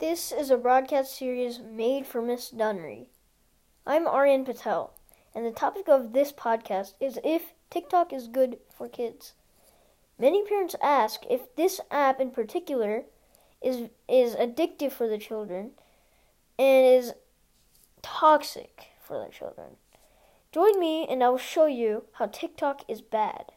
This is a broadcast series made for Miss Dunry. I'm Aryan Patel, and the topic of this podcast is if TikTok is good for kids. Many parents ask if this app in particular is is addictive for the children and is toxic for the children. Join me and I will show you how TikTok is bad.